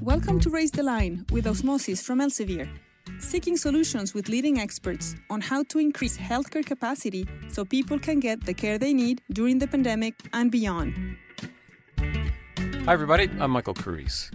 Welcome to Raise the Line with Osmosis from Elsevier, seeking solutions with leading experts on how to increase healthcare capacity so people can get the care they need during the pandemic and beyond. Hi, everybody. I'm Michael Carrese.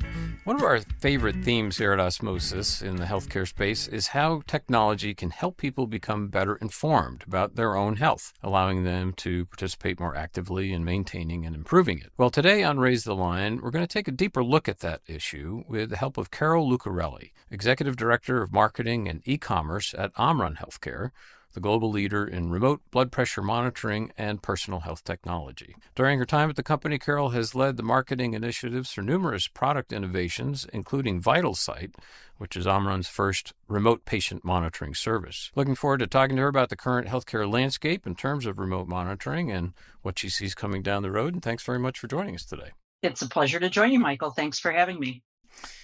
One of our favorite themes here at Osmosis in the healthcare space is how technology can help people become better informed about their own health, allowing them to participate more actively in maintaining and improving it. Well, today on Raise the Line, we're going to take a deeper look at that issue with the help of Carol Lucarelli, Executive Director of Marketing and E-commerce at Omron Healthcare, the global leader in remote blood pressure monitoring and personal health technology. During her time at the company, Carol has led the marketing initiatives for numerous product innovations, including VitalSight, which is Omron's first remote patient monitoring service. Looking forward to talking to her about the current healthcare landscape in terms of remote monitoring and what she sees coming down the road. And thanks very much for joining us today. It's a pleasure to join you, Michael. Thanks for having me.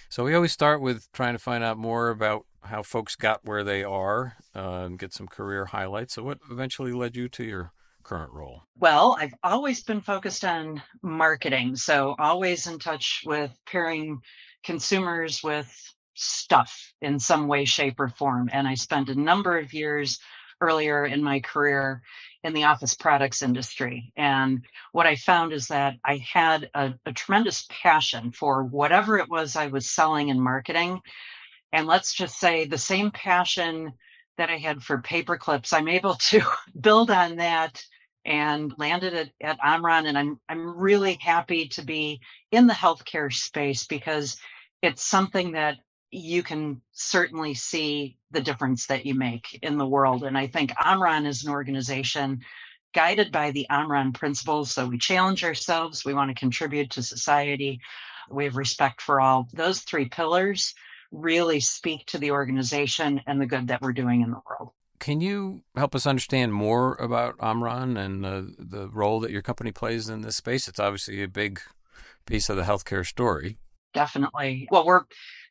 So, we always start with trying to find out more about how folks got where they are uh, and get some career highlights. So, what eventually led you to your current role? Well, I've always been focused on marketing. So, always in touch with pairing consumers with stuff in some way, shape, or form. And I spent a number of years earlier in my career in the office products industry. And what I found is that I had a, a tremendous passion for whatever it was I was selling and marketing and let's just say the same passion that I had for paper clips, I'm able to build on that and landed at, at Omron. And I'm I'm really happy to be in the healthcare space because it's something that you can certainly see the difference that you make in the world. And I think Omron is an organization guided by the Omron principles. So we challenge ourselves, we want to contribute to society, we have respect for all. Those three pillars really speak to the organization and the good that we're doing in the world. Can you help us understand more about Omron and uh, the role that your company plays in this space? It's obviously a big piece of the healthcare story. Definitely. Well, we're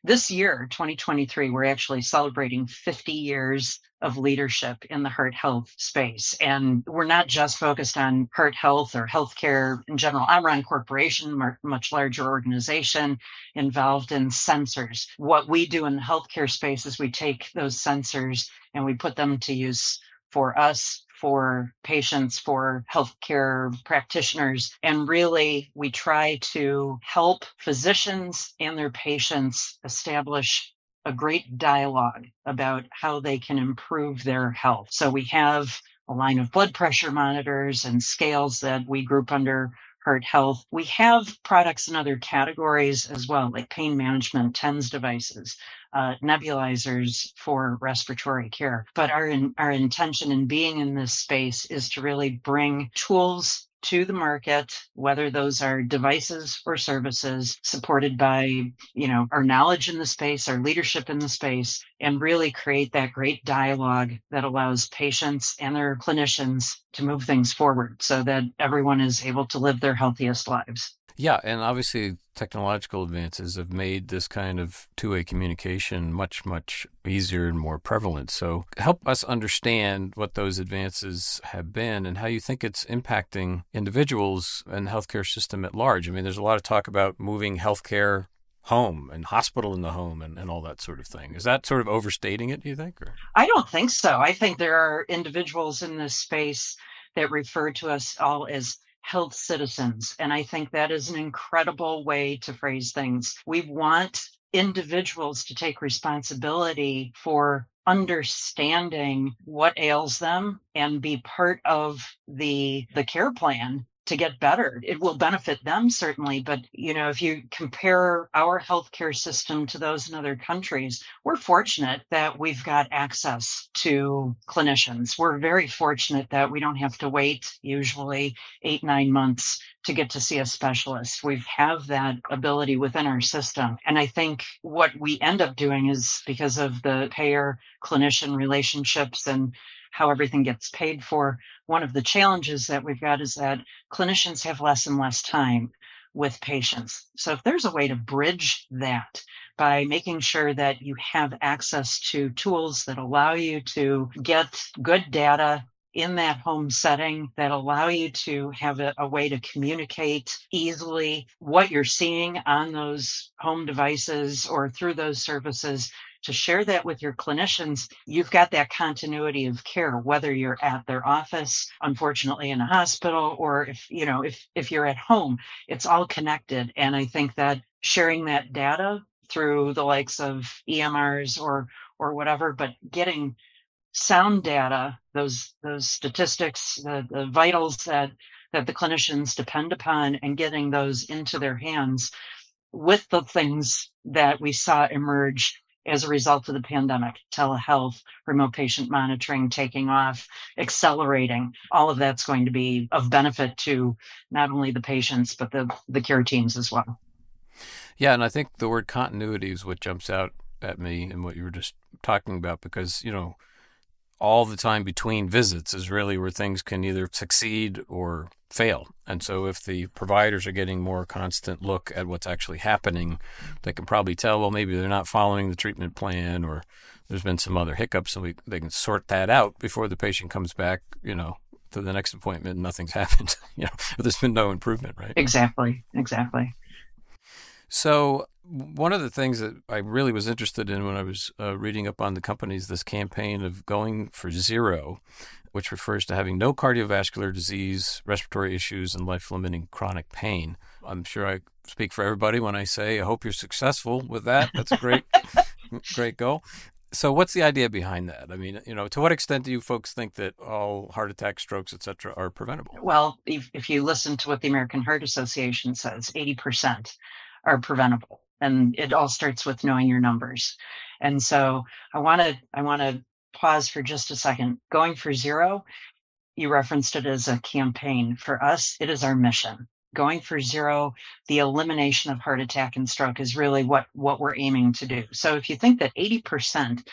this year, 2023, we're actually celebrating 50 years of leadership in the heart health space. And we're not just focused on heart health or healthcare in general. I'm Omron Corporation, much larger organization involved in sensors. What we do in the healthcare space is we take those sensors and we put them to use for us for patients, for healthcare practitioners. And really, we try to help physicians and their patients establish a great dialogue about how they can improve their health. So we have a line of blood pressure monitors and scales that we group under heart health. We have products in other categories as well, like pain management, TENS devices, uh, nebulizers for respiratory care. But our, in, our intention in being in this space is to really bring tools to the market, whether those are devices or services supported by, you know, our knowledge in the space, our leadership in the space, and really create that great dialogue that allows patients and their clinicians to move things forward so that everyone is able to live their healthiest lives. Yeah, and obviously technological advances have made this kind of two-way communication much much easier and more prevalent. So help us understand what those advances have been and how you think it's impacting individuals and the healthcare system at large. I mean, there's a lot of talk about moving healthcare home and hospital in the home and, and all that sort of thing. Is that sort of overstating it, do you think? Or? I don't think so. I think there are individuals in this space that refer to us all as health citizens. And I think that is an incredible way to phrase things. We want individuals to take responsibility for understanding what ails them and be part of the the care plan to get better. It will benefit them certainly, but you know, if you compare our healthcare system to those in other countries, we're fortunate that we've got access to clinicians. We're very fortunate that we don't have to wait usually 8 9 months to get to see a specialist. We have that ability within our system. And I think what we end up doing is because of the payer clinician relationships and how everything gets paid for. One of the challenges that we've got is that clinicians have less and less time with patients. So if there's a way to bridge that by making sure that you have access to tools that allow you to get good data in that home setting that allow you to have a, a, way to communicate easily what you're seeing on those home devices or through those services to share that with your clinicians you've got that continuity of care whether you're at their office unfortunately in a hospital or if you know if if you're at home it's all connected. And i think that sharing that data through the likes of emrs or or whatever but getting sound data, those those statistics, the, the vitals that that the clinicians depend upon, and getting those into their hands with the things that we saw emerge as a result of the pandemic. Telehealth remote patient monitoring taking off accelerating all of that's going to be of benefit to not only the patients but the the care teams as well. Yeah and i think the word continuity is what jumps out at me and what you were just talking about because you know all the time between visits is really where things can either succeed or fail. And so if the providers are getting more constant look at what's actually happening, they can probably tell, well, maybe they're not following the treatment plan or there's been some other hiccups and we, they can sort that out before the patient comes back, you know, to the next appointment and nothing's happened, you know, there's been no improvement, right? Exactly. Exactly. So one of the things that I really was interested in when I was uh, reading up on the companies, this campaign of going for zero, which refers to having no cardiovascular disease, respiratory issues, and life limiting chronic pain. I'm sure I speak for everybody when I say I hope you're successful with that. That's a great, great goal. So, what's the idea behind that? I mean, you know, to what extent do you folks think that all heart attacks, strokes, et cetera, are preventable? Well, if, if you listen to what the American Heart Association says, 80% are preventable and it all starts with knowing your numbers. And so i want to i want to pause for just a second. Going for zero you referenced it as a campaign. For us it is our mission. Going for zero the elimination of heart attack and stroke is really what what we're aiming to do. So if you think that 80%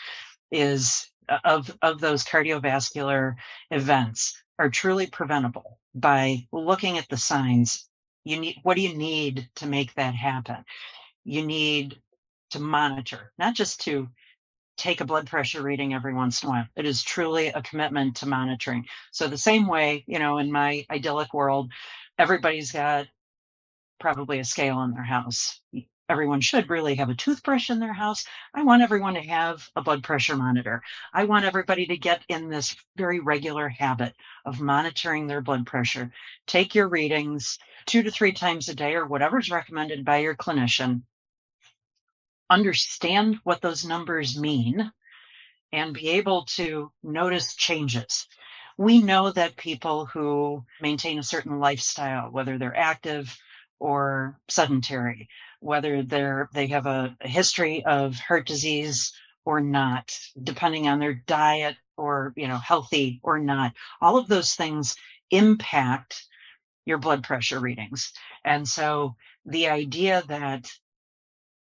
is uh, of of those cardiovascular events are truly preventable by looking at the signs you need what do you need to make that happen you need to monitor, not just to take a blood pressure reading every once in a while. It is truly a commitment to monitoring. So, the same way, you know, in my idyllic world, everybody's got probably a scale in their house. Everyone should really have a toothbrush in their house. I want everyone to have a blood pressure monitor. I want everybody to get in this very regular habit of monitoring their blood pressure. Take your readings two to three times a day or whatever's recommended by your clinician understand what those numbers mean and be able to notice changes. We know that people who maintain a certain lifestyle, whether they're active or sedentary, whether they're they have a, history of heart disease or not, depending on their diet or you know healthy or not, all of those things impact your blood pressure readings. And so the idea that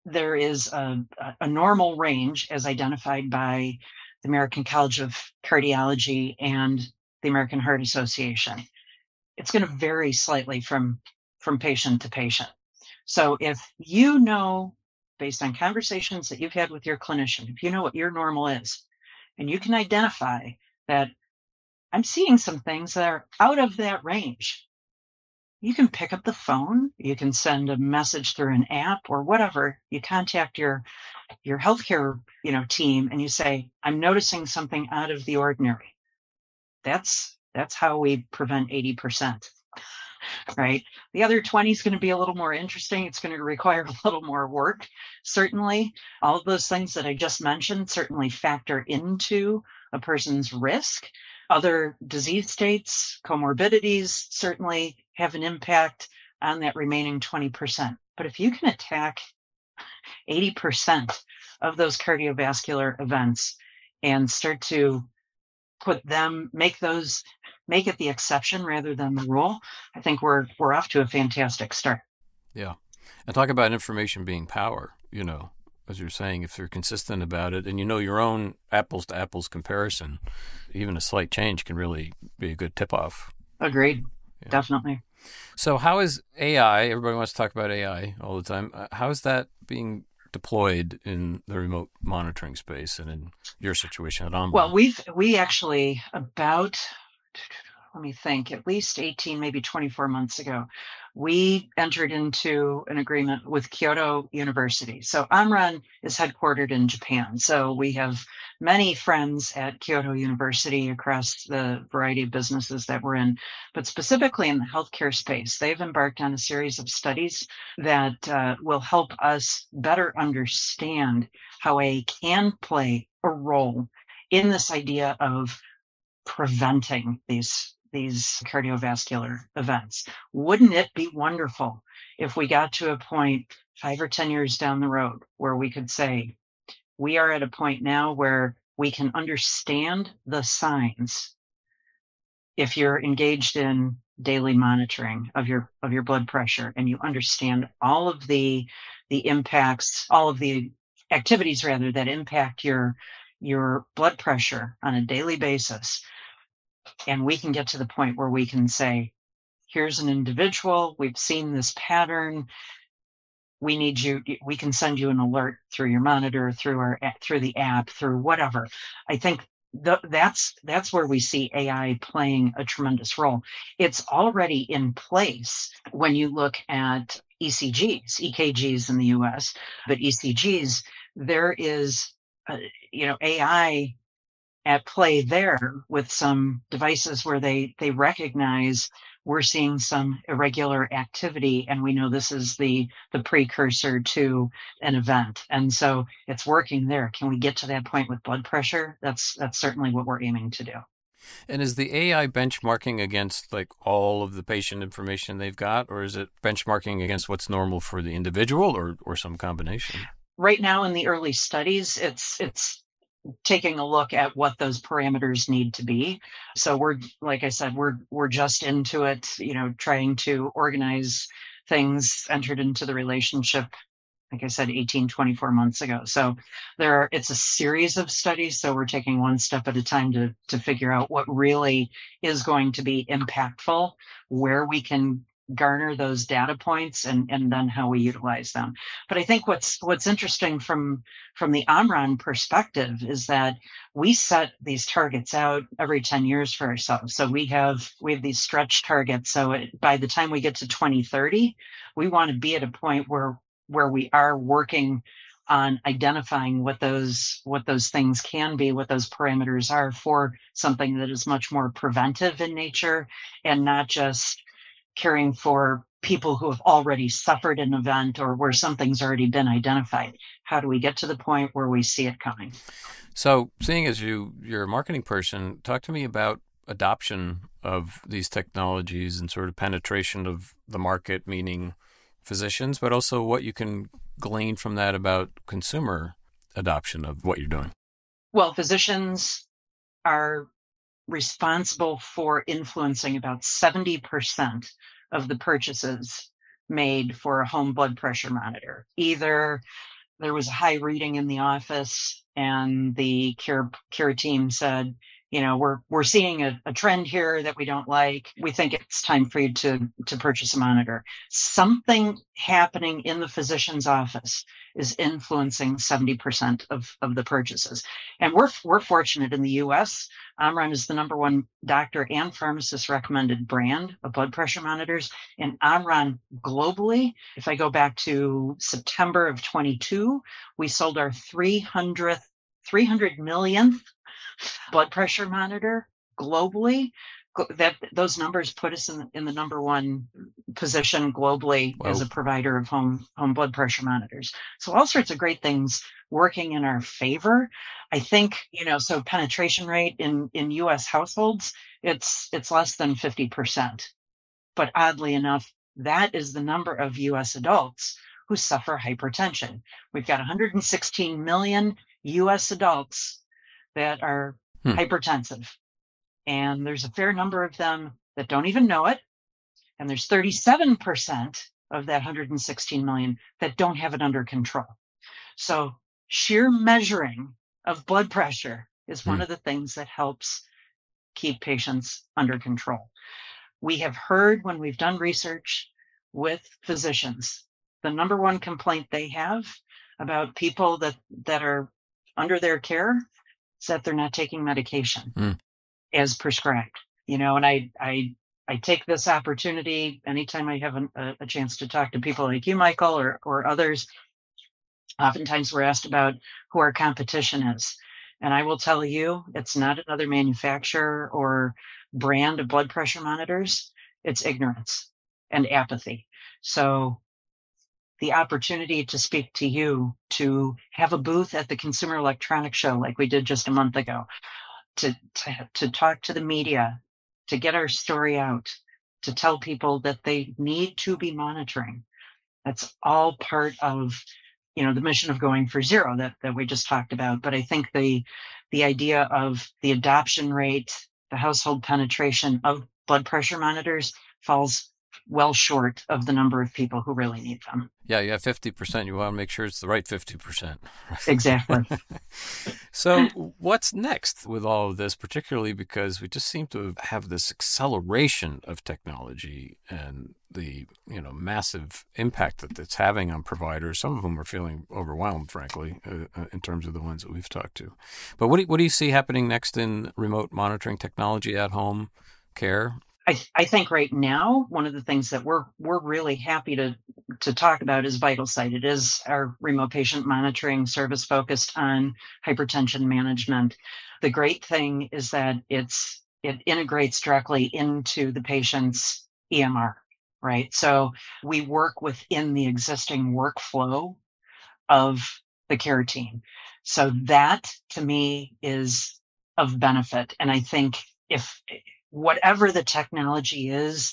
there is a, a normal range as identified by the American College of Cardiology and the American Heart Association. It's going to vary slightly from, from patient to patient. So if you know, based on conversations that you've had with your clinician, if you know what your normal is, and you can identify that I'm seeing some things that are out of that range, you can pick up the phone you can send a message through an app or whatever you contact your your healthcare you know team and you say i'm noticing something out of the ordinary. That's that's how we prevent 80% right? The other 20 is going to be a little more interesting. It's going to require a little more work certainly. All of those things that i just mentioned certainly factor into a person's risk. Other disease states comorbidities certainly have an impact on that remaining 20%. But if you can attack 80% of those cardiovascular events and start to put them, make those, make it the exception rather than the rule, I think we're we're off to a fantastic start. Yeah. And talk about information being power, you know, as you're saying, if you're consistent about it and you know your own apples to apples comparison, even a slight change can really be a good tip off. Agreed. Yeah. Definitely. So, how is AI? Everybody wants to talk about AI all the time. Uh, how is that being deployed in the remote monitoring space and in your situation at Omron? Well, we've we actually about let me think, at least 18, maybe 24 months ago, we entered into an agreement with Kyoto University. So Omron is headquartered in Japan. So we have many friends at Kyoto University across the variety of businesses that we're in, but specifically in the healthcare space, they've embarked on a series of studies that uh, will help us better understand how a can play a role in this idea of preventing these these cardiovascular events. Wouldn't it be wonderful if we got to a point five or 10 years down the road where we could say, we are at a point now where we can understand the signs if you're engaged in daily monitoring of your of your blood pressure and you understand all of the the impacts all of the activities rather that impact your your blood pressure on a daily basis and we can get to the point where we can say, here's an individual, we've seen this pattern. We need you, we can send you an alert through your monitor, through our through the app, through whatever. I think the, that's that's where we see AI playing a tremendous role. It's already in place when you look at ECGs, EKGs in the US, but ECGs, there is, uh, you know, AI at play there with some devices where they they recognize we're seeing some irregular activity and we know this is the the precursor to an event. And so it's working there. Can we get to that point with blood pressure? That's that's certainly what we're aiming to do. And is the AI benchmarking against like all of the patient information they've got, or is it benchmarking against what's normal for the individual, or or some combination? Right now, in the early studies, it's it's taking a look at what those parameters need to be. So we're like I said, we're we're just into it, you know, trying to organize things entered into the relationship like I said 18 24 months ago. So there are it's a series of studies so we're taking one step at a time to to figure out what really is going to be impactful, where we can garner those data points and, and then how we utilize them. But I think what's what's interesting from from the Omron perspective is that we set these targets out every 10 years for ourselves. So we have we have these stretch targets. So it, by the time we get to 2030, we want to be at a point where where we are working on identifying what those what those things can be what those parameters are for something that is much more preventive in nature and not just caring for people who have already suffered an event or where something's already been identified. How do we get to the point where we see it coming? So seeing as you you're a marketing person talk to me about adoption of these technologies and sort of penetration of the market meaning physicians but also what you can glean from that about consumer adoption of what you're doing. Well physicians are responsible for influencing about 70% of the purchases made for a home blood pressure monitor. Either there was a high reading in the office and the care, care team said, you know we're we're seeing a, a, trend here that we don't like. We think it's time for you to to purchase a monitor. Something happening in the physician's office is influencing 70% of, of the purchases. And we're we're fortunate in the us omron is the number one doctor and pharmacist recommended brand of blood pressure monitors. And omron globally if i go back to september of 22 we sold our 300th 300 millionth blood pressure monitor globally. That those numbers put us in, in the number one position globally wow. as a provider of home home blood pressure monitors. So all sorts of great things working in our favor. I think you know so penetration rate in in us households it's it's less than 50% but oddly enough that is the number of us adults who suffer hypertension. We've got 116 million us adults that are hmm. hypertensive. And there's a fair number of them that don't even know it. And there's 37% of that 116 million that don't have it under control. So sheer measuring of blood pressure is hmm. one of the things that helps keep patients under control. We have heard when we've done research with physicians, the number one complaint they have about people that, that are under their care is that they're not taking medication mm. as prescribed. You know, and I, I, I take this opportunity anytime I have a, a chance to talk to people like you, Michael, or, or others. Oftentimes we're asked about who our competition is. And I will tell you, it's not another manufacturer or brand of blood pressure monitors. It's ignorance and apathy. So the opportunity to speak to you, to have a booth at the Consumer Electronics Show like we did just a month ago, to, to, to talk to the media, to get our story out, to tell people that they need to be monitoring. That's all part of you know the mission of going for zero that, that we just talked about but i think the the idea of the adoption rate the household penetration of blood pressure monitors falls well short of the number of people who really need them. Yeah, you have 50%. You want to make sure it's the right 50%. Exactly. so, what's next with all of this, particularly because we just seem to have this acceleration of technology and the you know massive impact that it's having on providers. Some of them are feeling overwhelmed, frankly, uh, uh in terms of the ones that we've talked to. But what do, what do you see happening next in remote monitoring technology at home care? I, I think right now one of the things that we're we're really happy to to talk about is VitalSight. It is our remote patient monitoring service focused on hypertension management. The great thing is that it's it integrates directly into the patient's EMR, right? So we work within the existing workflow of the care team. So that to me is of benefit. And I think if whatever the technology is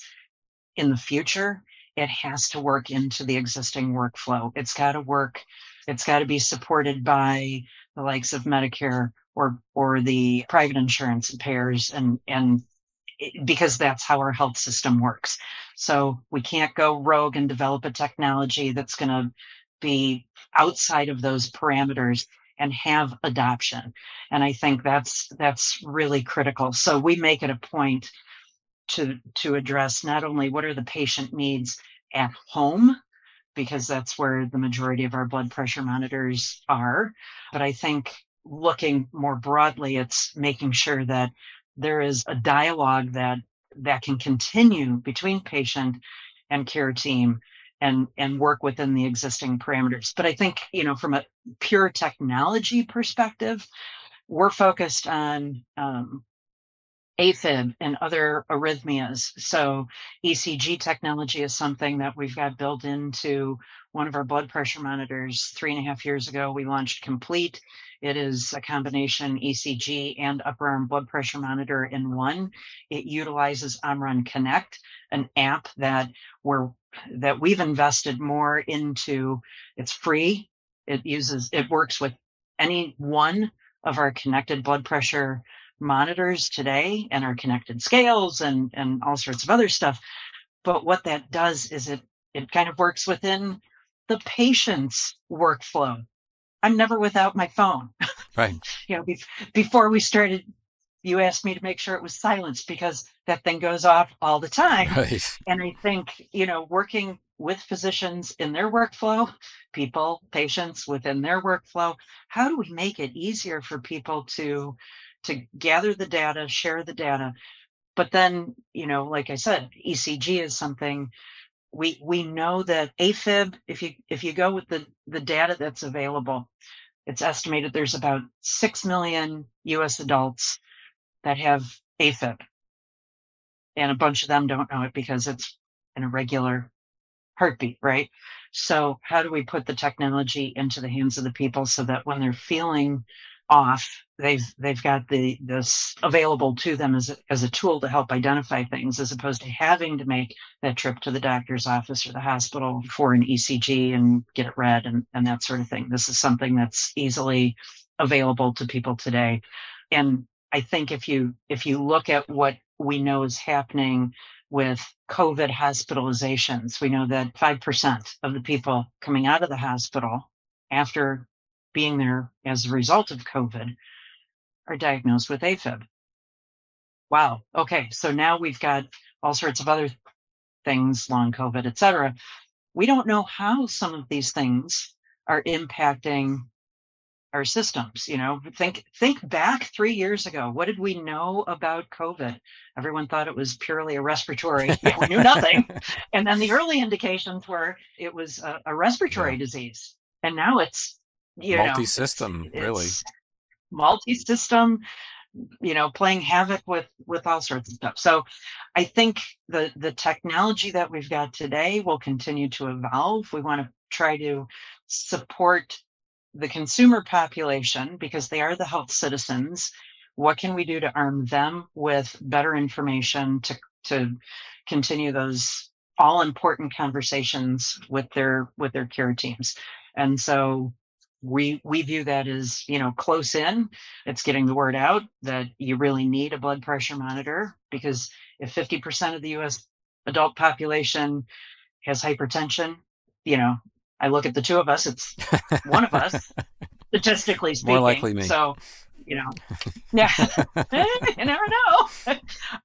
in the future, it has to work into the existing workflow. It's got to work. It's got to be supported by the likes of Medicare or or the private insurance payers and and because that's how our health system works. So we can't go rogue and develop a technology that's going to be outside of those parameters and have adoption. And I think that's that's really critical. So we make it a point to to address not only what are the patient needs at home because that's where the majority of our blood pressure monitors are, but I think looking more broadly it's making sure that there is a dialogue that that can continue between patient and care team and and work within the existing parameters but i think you know from a pure technology perspective we're focused on um, AFib and other arrhythmias. So ECG technology is something that we've got built into one of our blood pressure monitors. Three and a half years ago, we launched Complete. It is a combination ECG and upper arm blood pressure monitor in one. It utilizes Omron Connect, an app that we're that we've invested more into. It's free. It uses it works with any one of our connected blood pressure monitors today and our connected scales and and all sorts of other stuff. But what that does is it it kind of works within the patient's workflow. I'm never without my phone. Right. you know, be- before we started you asked me to make sure it was silenced because that thing goes off all the time. Right. And I think, you know, working with physicians in their workflow, people, patients within their workflow, how do we make it easier for people to to gather the data, share the data? But then, you know, like I said, ECG is something we we know that AFib, if you if you go with the the data that's available, it's estimated there's about six million US adults that have AFib. And a bunch of them don't know it because it's an irregular heartbeat, right? So how do we put the technology into the hands of the people so that when they're feeling off, they've they've got the this available to them as a, as a tool to help identify things, as opposed to having to make that trip to the doctor's office or the hospital for an ECG and get it read and, and that sort of thing. This is something that's easily available to people today. And I think if you if you look at what we know is happening with COVID hospitalizations, we know that 5% of the people coming out of the hospital after being there as a result of COVID are diagnosed with AFib. Wow. Okay. So now we've got all sorts of other things, long COVID, et cetera. We don't know how some of these things are impacting our systems you know? Think think back 3 years ago. What did we know about covid? Everyone thought it was purely a respiratory we knew nothing. And then the early indications were it was a, a respiratory yeah. disease. And now it's you multi-system know, it's, really. it's multi-system you know playing havoc with with all sorts of stuff. So i think the the technology that we've got today will continue to evolve. We want to try to support the consumer population because they are the health citizens what can we do to arm them with better information to to continue those all important conversations with their with their care teams? And so we we view that as you know close in. It's getting the word out that you really need a blood pressure monitor because if 50% of the US adult population has hypertension you know I look at the two of us, it's one of us, statistically speaking. More likely me. So, you know, yeah, you never know.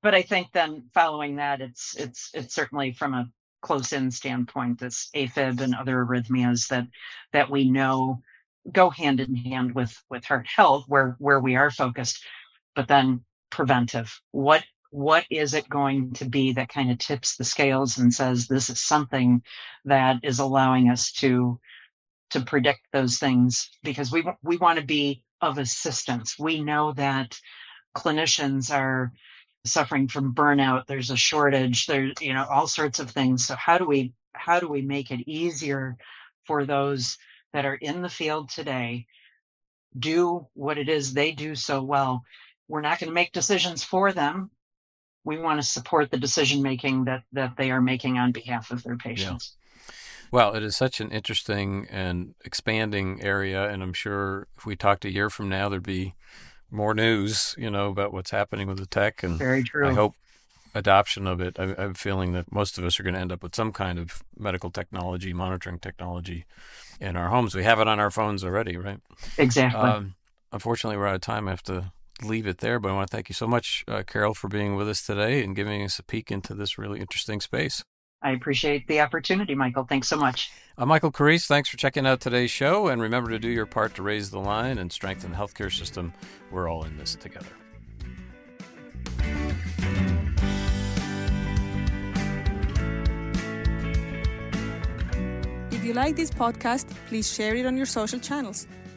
but I think then following that, it's it's it's certainly from a close-in standpoint, this AFib and other arrhythmias that that we know go hand in hand with with heart health, where where we are focused. But then preventive. What what is it going to be that kind of tips the scales and says this is something that is allowing us to to predict those things because we we want to be of assistance. We know that clinicians are suffering from burnout. There's a shortage. There's you know all sorts of things. So how do we how do we make it easier for those that are in the field today do what it is they do so well? We're not going to make decisions for them we want to support the decision making that that they are making on behalf of their patients. Yeah. Well, it is such an interesting and expanding area, and I'm sure if we talked a year from now, there'd be more news, you know, about what's happening with the tech. And very true. I hope adoption of it. I, I'm feeling that most of us are going to end up with some kind of medical technology, monitoring technology in our homes. We have it on our phones already, right? Exactly. Um, unfortunately, we're out of time. I have to leave it there, but I want to thank you so much, uh, Carol, for being with us today and giving us a peek into this really interesting space. I appreciate the opportunity, Michael. Thanks so much. I'm Michael Carrese. Thanks for checking out today's show. And remember to do your part to raise the line and strengthen the healthcare system. We're all in this together. If you like this podcast, please share it on your social channels.